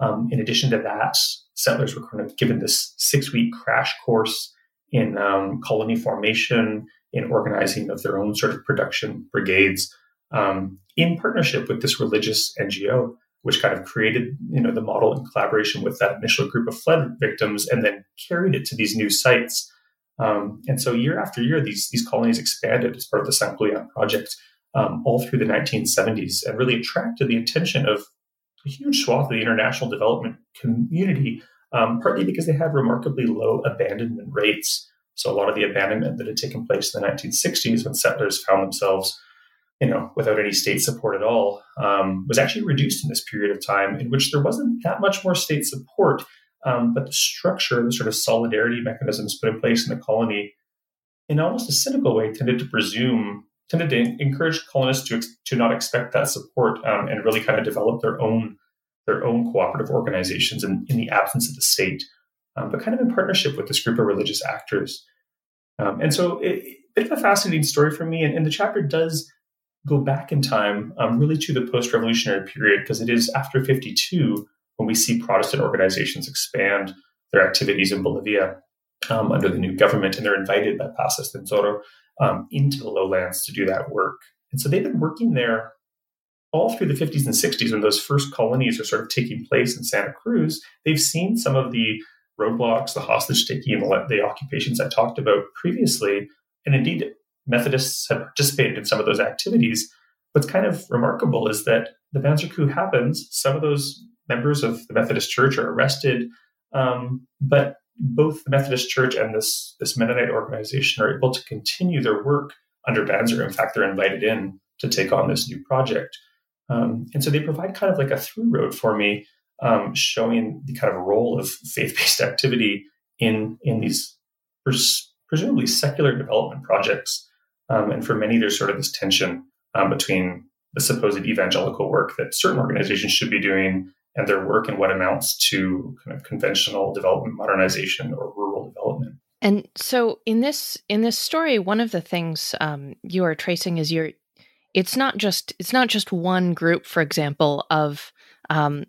Um, in addition to that, settlers were kind of given this six week crash course in um, colony formation, in organizing of their own sort of production brigades, um, in partnership with this religious NGO, which kind of created you know the model in collaboration with that initial group of flood victims, and then carried it to these new sites. Um, and so year after year, these these colonies expanded as part of the San Julian project um, all through the 1970s, and really attracted the attention of a huge swath of the international development community um, partly because they had remarkably low abandonment rates. So a lot of the abandonment that had taken place in the 1960s when settlers found themselves, you know, without any state support at all, um, was actually reduced in this period of time in which there wasn't that much more state support, um, but the structure, the sort of solidarity mechanisms put in place in the colony, in almost a cynical way, tended to presume, tended to encourage colonists to to not expect that support um, and really kind of develop their own their own cooperative organizations in, in the absence of the state, um, but kind of in partnership with this group of religious actors. Um, and so, it, a bit of a fascinating story for me. And, and the chapter does go back in time, um, really to the post revolutionary period, because it is after 52 when we see Protestant organizations expand their activities in Bolivia um, under the new government, and they're invited by Paz Estenssoro um, into the lowlands to do that work. And so they've been working there all through the 50s and 60s, when those first colonies are sort of taking place in Santa Cruz, they've seen some of the roadblocks, the hostage taking, and the, the occupations I talked about previously. And indeed, Methodists have participated in some of those activities. What's kind of remarkable is that the Banzer coup happens. Some of those members of the Methodist Church are arrested, um, but both the Methodist Church and this, this Mennonite organization are able to continue their work under Banzer. In fact, they're invited in to take on this new project. Um, and so they provide kind of like a through road for me, um, showing the kind of role of faith based activity in in these pres- presumably secular development projects. Um, and for many, there's sort of this tension um, between the supposed evangelical work that certain organizations should be doing and their work in what amounts to kind of conventional development modernization or rural development. And so in this in this story, one of the things um, you are tracing is you're it's not just it's not just one group, for example, of um,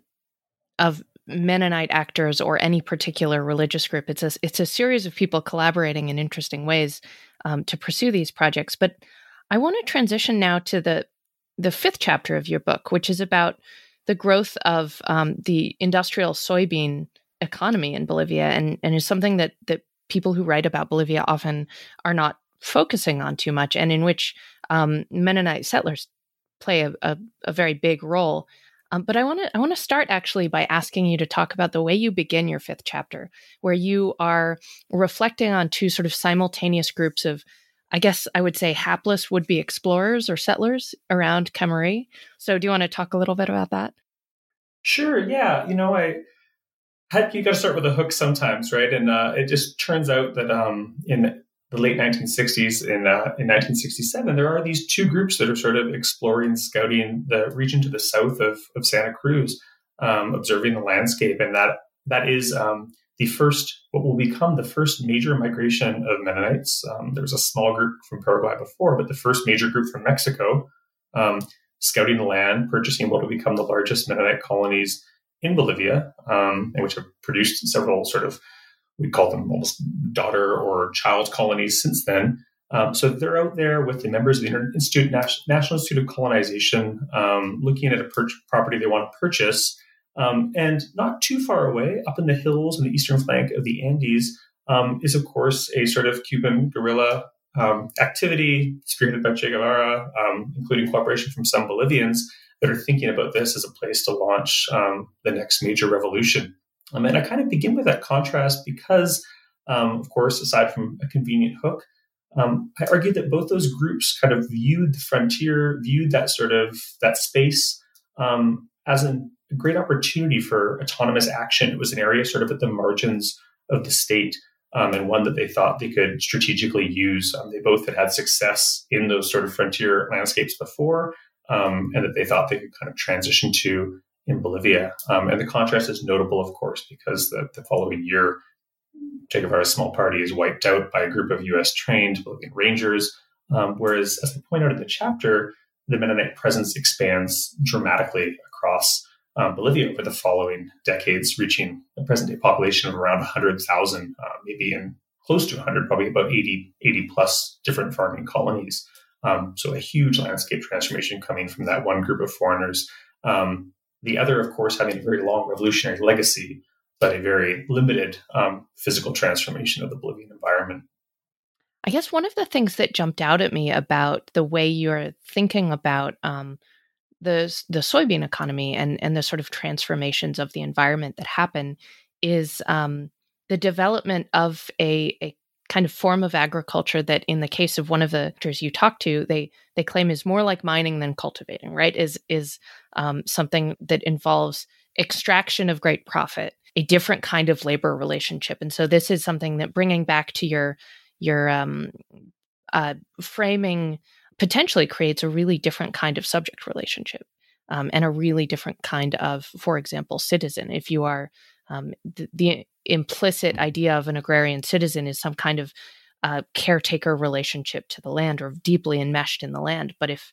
of Mennonite actors or any particular religious group. It's a it's a series of people collaborating in interesting ways um, to pursue these projects. But I want to transition now to the the fifth chapter of your book, which is about the growth of um, the industrial soybean economy in Bolivia, and and is something that that people who write about Bolivia often are not focusing on too much, and in which um, Mennonite settlers play a, a, a very big role. Um, but I want to I want to start actually by asking you to talk about the way you begin your fifth chapter, where you are reflecting on two sort of simultaneous groups of, I guess I would say, hapless would be explorers or settlers around Camiri. So, do you want to talk a little bit about that? Sure. Yeah. You know, I had you got to start with a hook sometimes, right? And uh, it just turns out that um, in the late 1960s in, uh, in 1967, there are these two groups that are sort of exploring, scouting the region to the south of, of Santa Cruz, um, observing the landscape. And that that is um, the first, what will become the first major migration of Mennonites. Um, there was a small group from Paraguay before, but the first major group from Mexico, um, scouting the land, purchasing what will become the largest Mennonite colonies in Bolivia, um, and which have produced several sort of we call them almost daughter or child colonies since then. Um, so they're out there with the members of the Institute, National Institute of Colonization, um, looking at a per- property they want to purchase. Um, and not too far away, up in the hills on the eastern flank of the Andes, um, is of course a sort of Cuban guerrilla um, activity spearheaded by Che Guevara, um, including cooperation from some Bolivians that are thinking about this as a place to launch the next major revolution. Um, and I kind of begin with that contrast because, um, of course, aside from a convenient hook, Um, I argue that both those groups kind of viewed the frontier, viewed that sort of that space um, as an, a great opportunity for autonomous action. It was an area sort of at the margins of the state um, and one that they thought they could strategically use. Um, they both had had success in those sort of frontier landscapes before, um, and that they thought they could kind of transition to in Bolivia. Um, and the contrast is notable, of course, because the, the following year, Che Guevara's small party is wiped out by a group of U.S. trained Bolivian Rangers. Um, whereas, as they point out in the chapter, the Mennonite presence expands dramatically across um, Bolivia over the following decades, reaching a present day population of around 100,000, uh, maybe in close to 100, probably about 80, 80 plus different farming colonies. Um, so a huge landscape transformation coming from that one group of foreigners. Um, the other, of course, having a very long revolutionary legacy, but a very limited um, physical transformation of the Bolivian environment. I guess one of the things that jumped out at me about the way you're thinking about um, the the soybean economy and and the sort of transformations of the environment that happen is um, the development of a, a kind of form of agriculture that in the case of one of the actors you talk to they they claim is more like mining than cultivating right? Is is um, something that involves extraction of great profit a different kind of labor relationship. And so this is something that bringing back to your your um, uh, framing potentially creates a really different kind of subject relationship um, and a really different kind of for example citizen if you are um, the, the, implicit idea of an agrarian citizen is some kind of uh, caretaker relationship to the land or deeply enmeshed in the land. But if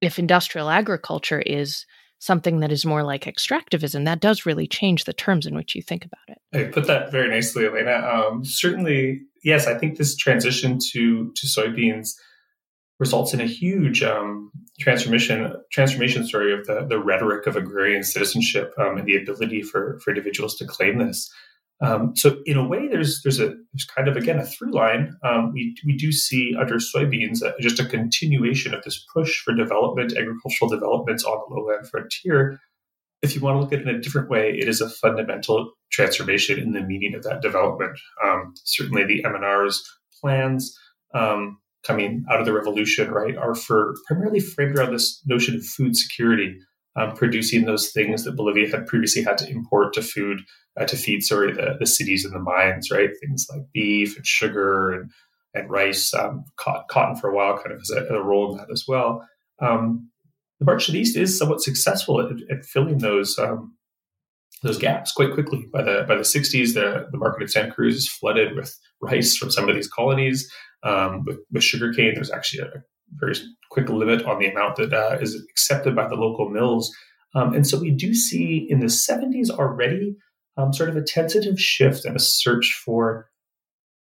if industrial agriculture is something that is more like extractivism, that does really change the terms in which you think about it. I put that very nicely, Elena. Um, certainly, yes, I think this transition to to soybeans results in a huge um, transformation transformation story of the, the rhetoric of agrarian citizenship um, and the ability for, for individuals to claim this. Um, so in a way, there's there's a there's kind of again a through line. Um, we we do see under soybeans uh, just a continuation of this push for development, agricultural developments on the lowland frontier. If you want to look at it in a different way, it is a fundamental transformation in the meaning of that development. Um, certainly, the MNR's plans um, coming out of the revolution, right, are for primarily framed around this notion of food security, um, producing those things that Bolivia had previously had to import to food uh, to feed, sorry, the, the cities and the mines, right, things like beef and sugar and and rice, um, cotton for a while, kind of has a, a role in that as well. Um, the March to the East is somewhat successful at, at filling those um, those gaps quite quickly. By the by the 60s, the, the market of Santa Cruz is flooded with rice from some of these colonies. Um, with, with sugarcane, there's actually a very quick limit on the amount that uh, is accepted by the local mills. Um, and so we do see in the 70s already um, sort of a tentative shift and a search for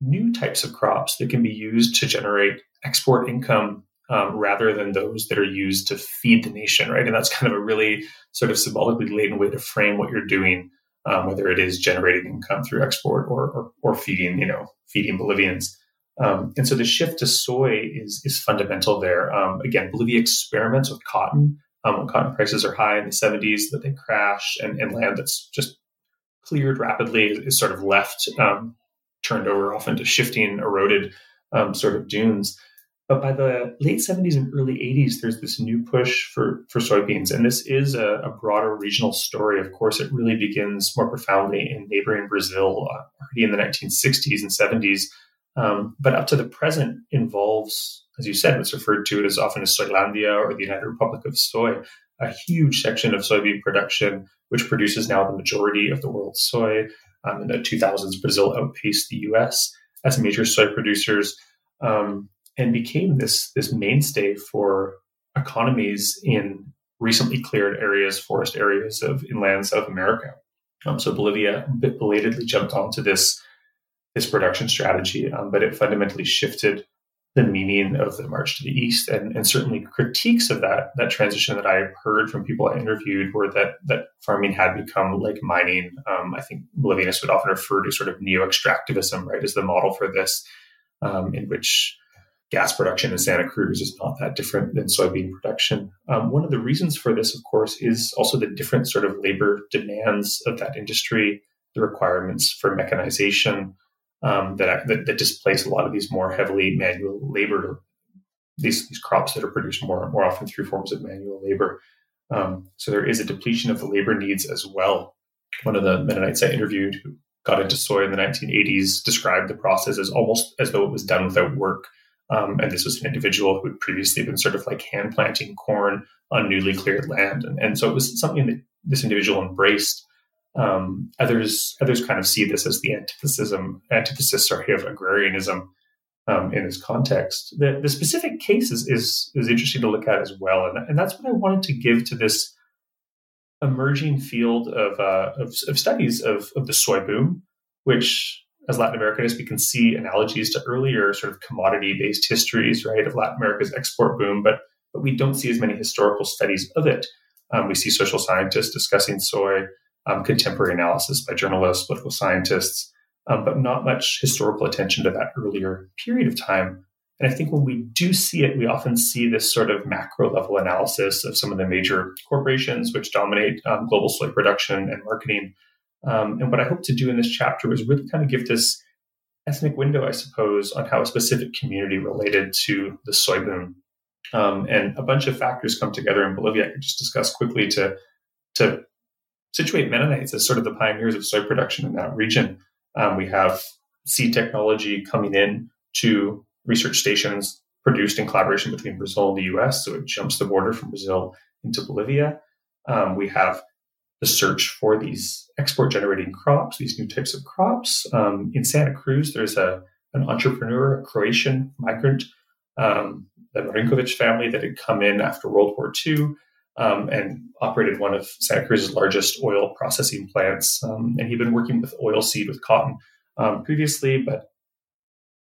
new types of crops that can be used to generate export income um, rather than those that are used to feed the nation, right? And that's kind of a really sort of symbolically laden way to frame what you're doing, um, whether it is generating income through export or, or, or feeding, you know, feeding Bolivians. Um, and so the shift to soy is is fundamental there. Um, again, Bolivia experiments with cotton um, when cotton prices are high in the 70s, that they crash, and, and land that's just cleared rapidly is, sort of left, um, turned over often to shifting, eroded um, sort of dunes. But by the late 70s and early 80s, there's this new push for, for soybeans. And this is a, a broader regional story. Of course, it really begins more profoundly in neighboring Brazil uh, already in the 1960s and 70s um, but up to the present involves, as you said, what's referred to as often as Soylandia or the United Republic of Soy, a huge section of soybean production, which produces now the majority of the world's soy. Um, in the 2000s, Brazil outpaced the US as major soy producers um, and became this, this mainstay for economies in recently cleared areas, forest areas of inland South America. Um, so Bolivia a bit belatedly jumped onto this his production strategy, um, but it fundamentally shifted the meaning of the march to the east and, and certainly critiques of that that transition that I heard from people I interviewed were that that farming had become like mining. Um, I think Bolivianists would often refer to sort of neo-extractivism, right, as the model for this, um, in which gas production in Santa Cruz is not that different than soybean production. Um, one of the reasons for this, of course, is also the different sort of labor demands of that industry, the requirements for mechanization, um, that, that, that displace a lot of these more heavily manual labor these these crops that are produced more more often through forms of manual labor. Um, so there is a depletion of the labor needs as well. One of the Mennonites I interviewed who got into soy in the 1980s described the process as almost as though it was done without work. Um, and this was an individual who had previously been sort of like hand planting corn on newly cleared land, and, and so it was something that this individual embraced. Um, others others kind of see this as the antithesis antithesis sorry, of agrarianism um, in this context. The, the specific case is, is, is interesting to look at as well, and, and that's what I wanted to give to this emerging field of, uh, of, of, studies of, of the soy boom, which as Latin Americanists, we can see analogies to earlier sort of commodity-based histories, right, of Latin America's export boom, but but we don't see as many historical studies of it. Um, we see social scientists discussing soy, um, contemporary analysis by journalists, political scientists, um, but not much historical attention to that earlier period of time. And I think when we do see it, we often see this sort of macro level analysis of some of the major corporations which dominate um, global soy production and marketing. Um, and what I hope to do in this chapter is really kind of give this ethnic window, I suppose, on how a specific community related to the soy boom. Um, and a bunch of factors come together in Bolivia. I could just discuss quickly to to situate Mennonites as sort of the pioneers of soy production in that region. Um, we have seed technology coming in to research stations produced in collaboration between Brazil and the US. So it jumps the border from Brazil into Bolivia. Um, we have the search for these export generating crops, these new types of crops. Um, in Santa Cruz, there's a, an entrepreneur, a Croatian migrant, um, the Marinkovic family that had come in after World War II um, and operated one of Santa Cruz's largest oil processing plants. Um, and he'd been working with oilseed with cotton um, previously, but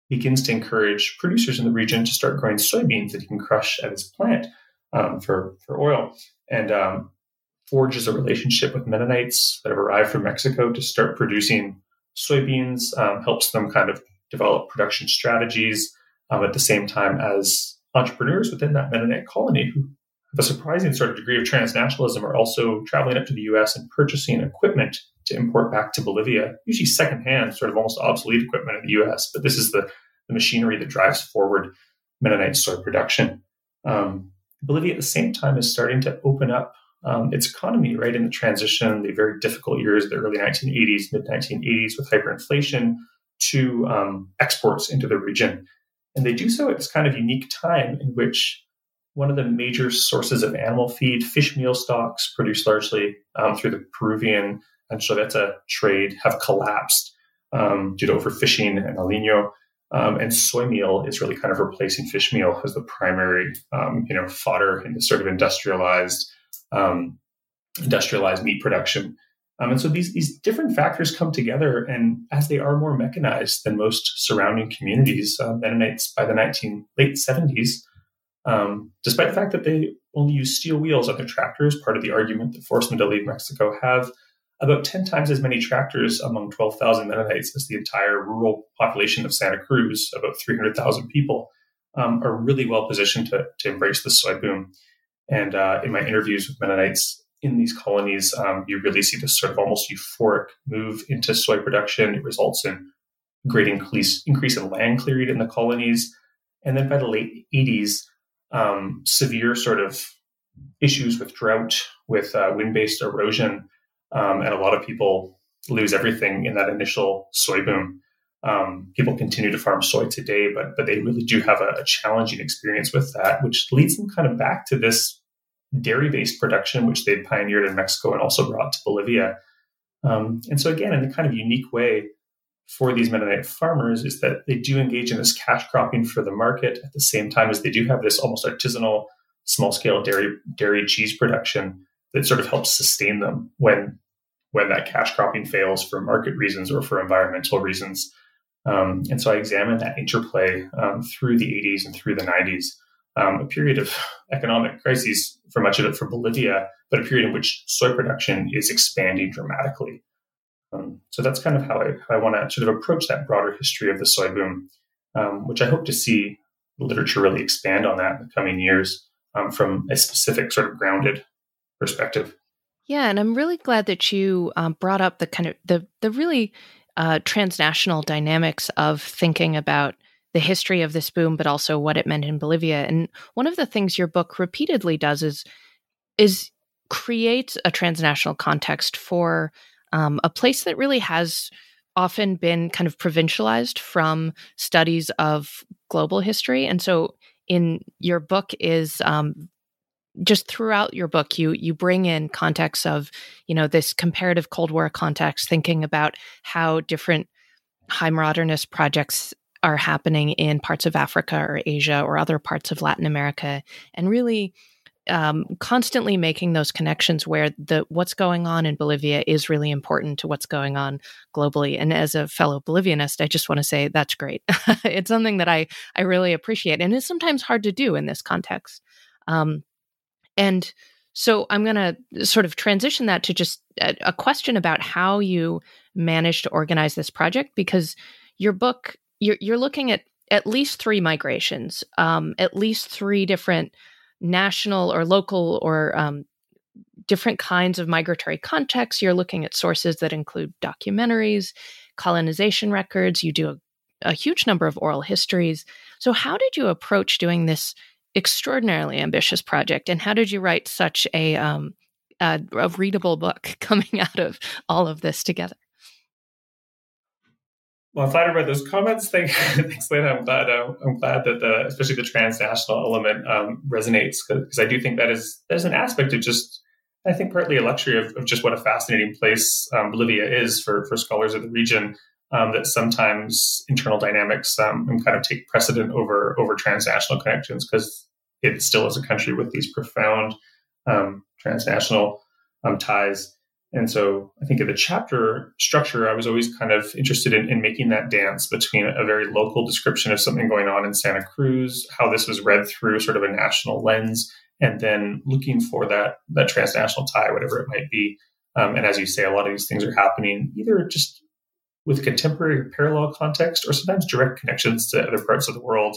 begins to encourage producers in the region to start growing soybeans that he can crush at his plant um, for, for oil. And um, forges a relationship with Mennonites that have arrived from Mexico to start producing soybeans, um, helps them kind of develop production strategies at the same time as entrepreneurs within that Mennonite colony who a surprising sort of degree of transnationalism are also traveling up to the US and purchasing equipment to import back to Bolivia, usually secondhand, sort of almost obsolete equipment in the US. But this is the, the machinery that drives forward Mennonite soy production. Um, Bolivia at the same time is starting to open up um, its economy, right, in the transition, the very difficult years of the early 1980s, mid 1980s, with hyperinflation, to um, exports into the region. And they do so at this kind of unique time in which one of the major sources of animal feed, fish meal stocks produced largely um, through the Peruvian anchoveta trade, have collapsed um, due to overfishing and El Nino. Um, and soy meal is really kind of replacing fish meal as the primary, um, you know, fodder in this sort of industrialized, um, industrialized meat production. Um, and so these these different factors come together, and as they are more mechanized than most surrounding communities, uh, Mennonites by the 19 late 70s um, despite the fact that they only use steel wheels on their tractors, part of the argument that forced them to leave Mexico, have about 10 times as many tractors among 12,000 Mennonites as the entire rural population of Santa Cruz, about 300,000 people, um, are really well positioned to, to embrace the soy boom. And uh, in my interviews with Mennonites in these colonies, um, you really see this sort of almost euphoric move into soy production. It results in great increase, increase in land clearing in the colonies. And then by the late 80s, um, severe sort of issues with drought, with uh, wind based erosion, um, and a lot of people lose everything in that initial soy boom. Um, people continue to farm soy today, but but they really do have a, a, challenging experience with that, which leads them kind of back to this dairy based production, which they pioneered in Mexico and also brought to Bolivia. Um, and so again, in a kind of unique way, for these Mennonite farmers is that they do engage in this cash cropping for the market at the same time as they do have this almost artisanal small scale dairy dairy cheese production that sort of helps sustain them when when that cash cropping fails for market reasons or for environmental reasons. Um, and so I examined that interplay um, through the 80s and through the 90s, um, a period of economic crises for much of it for Bolivia, but a period in which soy production is expanding dramatically. Um, so that's kind of how I, I want to sort of approach that broader history of the soy boom, um, which I hope to see literature really expand on that in the coming years um, from a specific sort of grounded perspective. Yeah, and I'm really glad that you um, brought up the kind of the the really uh, transnational dynamics of thinking about the history of this boom, but also what it meant in Bolivia. And one of the things your book repeatedly does is is create a transnational context for um, a place that really has often been kind of provincialized from studies of global history. And so, in your book is um, just throughout your book you you bring in context of you know this comparative cold war context thinking about how different high modernist projects are happening in parts of africa or asia or other parts of latin america and really um, constantly making those connections where the what's going on in Bolivia is really important to what's going on globally. And as a fellow Bolivianist, I just want to say that's great. it's something that I I really appreciate, and it's sometimes hard to do in this context. Um, and so I'm going to sort of transition that to just a, a, question about how you managed to organize this project because your book you're, you're looking at at least three migrations, um, at least three different national or local or um, different kinds of migratory contexts. You're looking at sources that include documentaries, colonization records. You do a, a huge number of oral histories. So, how did you approach doing this extraordinarily ambitious project. And how did you write such a, um, a, a readable book coming out of all of this together? Well, I'm flattered by those comments. Thanks, thanks Lena. I'm glad. Uh, I'm glad that the, especially the transnational element um, resonates because I do think that is there's an aspect of just I think partly a luxury of, of just what a fascinating place um, Bolivia is for for scholars of the region um, that sometimes internal dynamics um, kind of take precedent over over transnational connections because it still is a country with these profound um, transnational um, ties. And so I think in the chapter structure, I was always kind of interested in, in, making that dance between a very local description of something going on in Santa Cruz, how this was read through sort of a national lens, and then looking for that that transnational tie, whatever it might be. Um, and as you say, a lot of these things are happening either just with contemporary parallel context or sometimes direct connections to other parts of the world.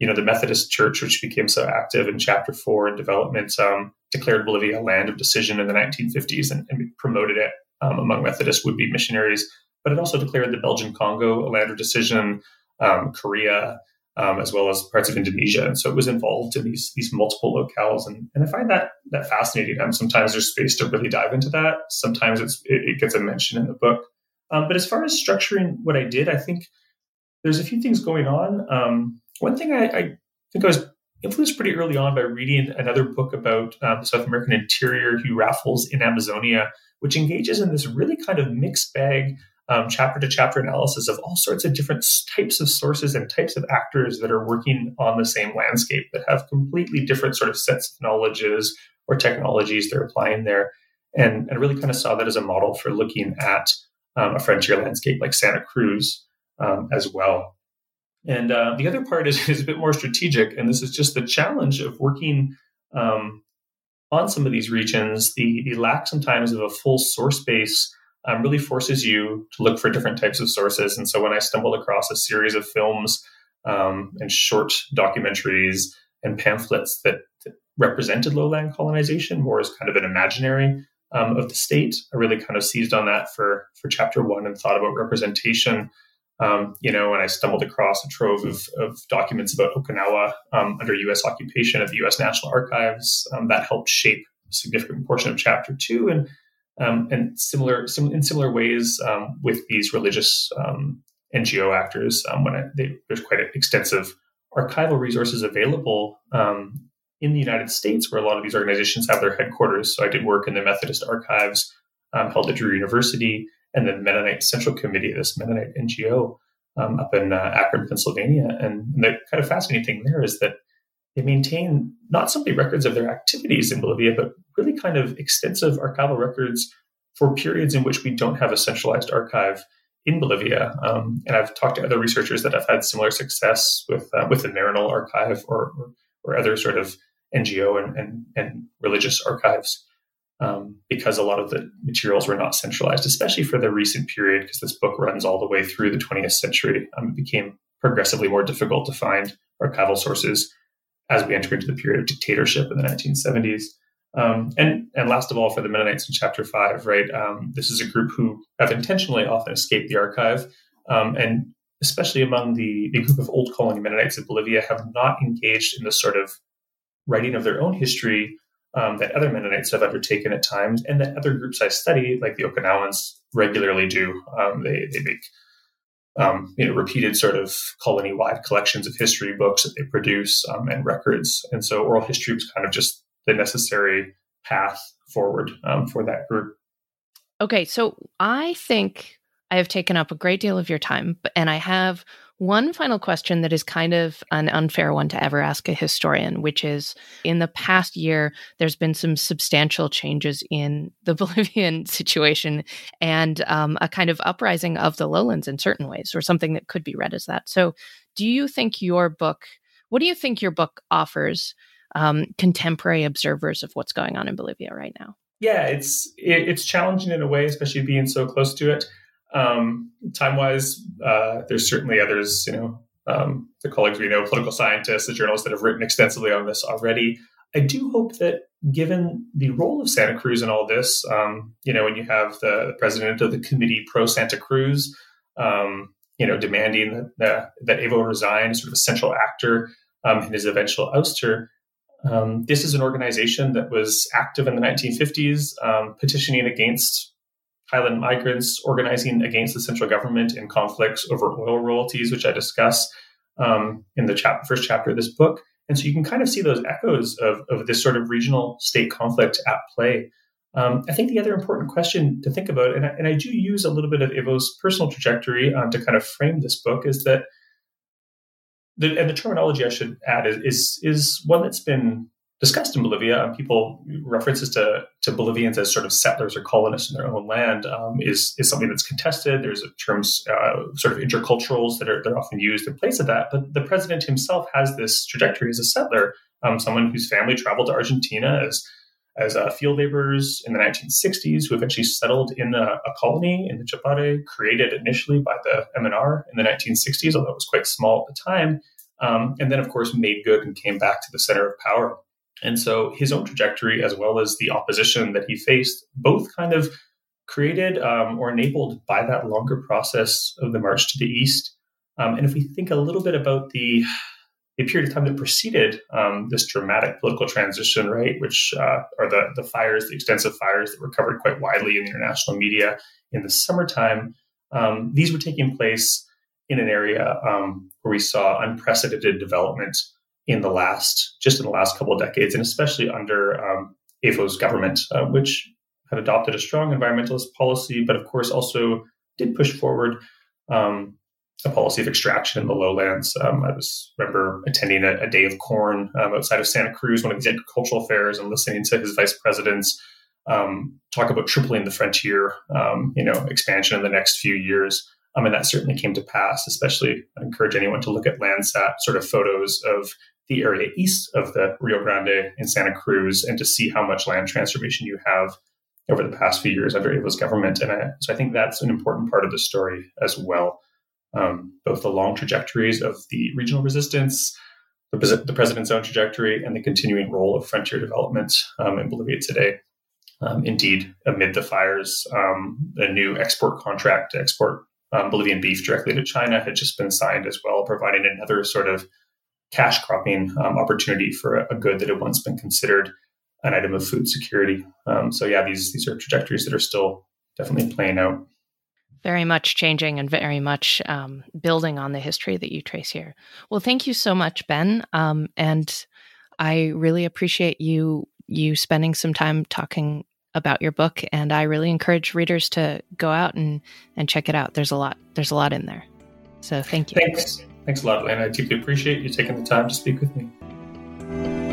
You know, the Methodist Church, which became so active in Chapter 4 in development, um, declared Bolivia a land of decision in the 1950s and, and promoted it um, among Methodist would be missionaries. But it also declared the Belgian Congo a land of decision, um, Korea, um, as well as parts of Indonesia. And so it was involved in these these multiple locales, and, and I find that that fascinating. Um, sometimes there's space to really dive into that. Sometimes it, it gets a mention in the book. Um, but as far as structuring what I did, I think there's a few things going on. One thing I, I, think I was influenced pretty early on by reading another book about um, the South American interior, Hugh Raffles in Amazonia, which engages in this really kind of mixed bag um, chapter to chapter analysis of all sorts of different types of sources and types of actors that are working on the same landscape that have completely different sort of sets of knowledges or technologies they're applying there. And, and I really kind of saw that as a model for looking at um, a frontier landscape like Santa Cruz um, as well. And uh, the other part is, is a bit more strategic, and this is just the challenge of working um, on some of these regions. The, the lack sometimes of a full source base um, really forces you to look for different types of sources. And so when I stumbled across a series of films um, and short documentaries and pamphlets that, that represented lowland colonization more as kind of an imaginary um, of the state. I really kind of seized on that for for chapter one and thought about representation. Um, you know, and I stumbled across a trove of, of documents about Okinawa um, under U.S. occupation at the U.S. National Archives um, that helped shape a significant portion of chapter two, and um, and similar sim- in similar ways um, with these religious NGO actors. when I, they, there's quite extensive archival resources available um, in the United States, where a lot of these organizations have their headquarters. So I did work in the Methodist Archives um, held at Drew University, and the Mennonite Central Committee, this Mennonite NGO um, up in uh, Akron, Pennsylvania. And, and the kind of fascinating thing there is that they maintain not simply records of their activities in Bolivia, but really kind of extensive archival records for periods in which we don't have a centralized archive in Bolivia. Um, and I've talked to other researchers that have had similar success with uh, with the Maryknoll Archive or, or, or other sort of NGO and, and, and religious archives um, because a lot of the materials were not centralized, especially for the recent period, because this book runs all the way through the 20th century. Um, it became progressively more difficult to find archival sources as we enter into the period of dictatorship in the 1970s. Um, and and last of all, for the Mennonites in chapter five, right? Um, this is a group who have intentionally often escaped the archive, um, and especially among the, the group of old colony Mennonites of Bolivia, have not engaged in the sort of writing of their own history um, that other Mennonites have undertaken at times, and that other groups I study, like the Okinawans, regularly do. Um, they they make um, you know repeated sort of colony wide collections of history books that they produce um, and records, and so oral history was kind of just the necessary path forward um, for that group. Okay, so I think I have taken up a great deal of your time, and I have one final question that is kind of an unfair one to ever ask a historian, which is in the past year, there's been some substantial changes in the Bolivian situation and um, a kind of uprising of the lowlands in certain ways, or something that could be read as that. So, do you think your book, what do you think your book offers um, contemporary observers of what's going on in Bolivia right now? Yeah, it's it, it's challenging in a way, especially being so close to it. Um, time wise, uh, there's certainly others, you know, um, the colleagues we know, political scientists, the journalists that have written extensively on this already. I do hope that given the role of Santa Cruz in all this, um, you know, when you have the, the, president of the committee pro Santa Cruz, um, you know, demanding that, that Evo resign, as sort of a central actor um, in his eventual ouster, um, this is an organization that was active in the 1950s, um, petitioning against Highland migrants organizing against the central government in conflicts over oil royalties, which I discuss um, in the chap- first chapter of this book. And so you can kind of see those echoes of, of this sort of regional state conflict at play. Um, I think the other important question to think about, and I, and I do use a little bit of Evo's personal trajectory um, to kind of frame this book, is that the, and the terminology I should add is, is, is one that's been discussed in Bolivia, and people references to, to Bolivians as sort of settlers or colonists in their own land um, is is something that's contested. There's terms uh, sort of interculturals that are they're often used in place of that. But the president himself has this trajectory as a settler, um, someone whose family traveled to Argentina as as uh, field laborers in the 1960s, who eventually settled in a, a colony in the Chapare, created initially by the MNR in the 1960s, although it was quite small at the time. Um, and then, of course, made good and came back to the center of power and so his own trajectory, as well as the opposition that he faced, both kind of created um, or enabled by that longer process of the march to the east. Um, and if we think a little bit about the, the period of time that preceded um, this dramatic political transition, right, which uh, are the, the fires, the extensive fires that were covered quite widely in the international media in the summertime, um, these were taking place in an area um, where we saw unprecedented development in the last, just in the last couple of decades, and especially under um, Evo's government, uh, which had adopted a strong environmentalist policy, but of course also did push forward um, a policy of extraction in the lowlands. Um, I was remember attending a, a day of corn um, outside of Santa Cruz, one of these agricultural fairs, and listening to his vice presidents um, talk about tripling the frontier, um, you know, expansion in the next few years. I mean, that certainly came to pass, especially I encourage anyone to look at Landsat sort of photos of the area east of the Rio Grande in Santa Cruz and to see how much land transformation you have over the past few years under Evo's government. And I, so I think that's an important part of the story as well. Um, both the long trajectories of the regional resistance, the, the, president's own trajectory, and the continuing role of frontier development um, in Bolivia today. Um, indeed, amid the fires, um, a new export contract to export um, Bolivian beef directly to China had just been signed as well, providing another sort of cash cropping um, opportunity for a, a, good that had once been considered an item of food security. Um, so yeah, these these are trajectories that are still definitely playing out. Very much changing and very much um, building on the history that you trace here. Well, thank you so much, Ben, um, and I really appreciate you you spending some time talking about your book and I really encourage readers to go out and and check it out. There's a lot there's a lot in there. So thank you. Thanks. Thanks a lot, Lane. I deeply appreciate you taking the time to speak with me.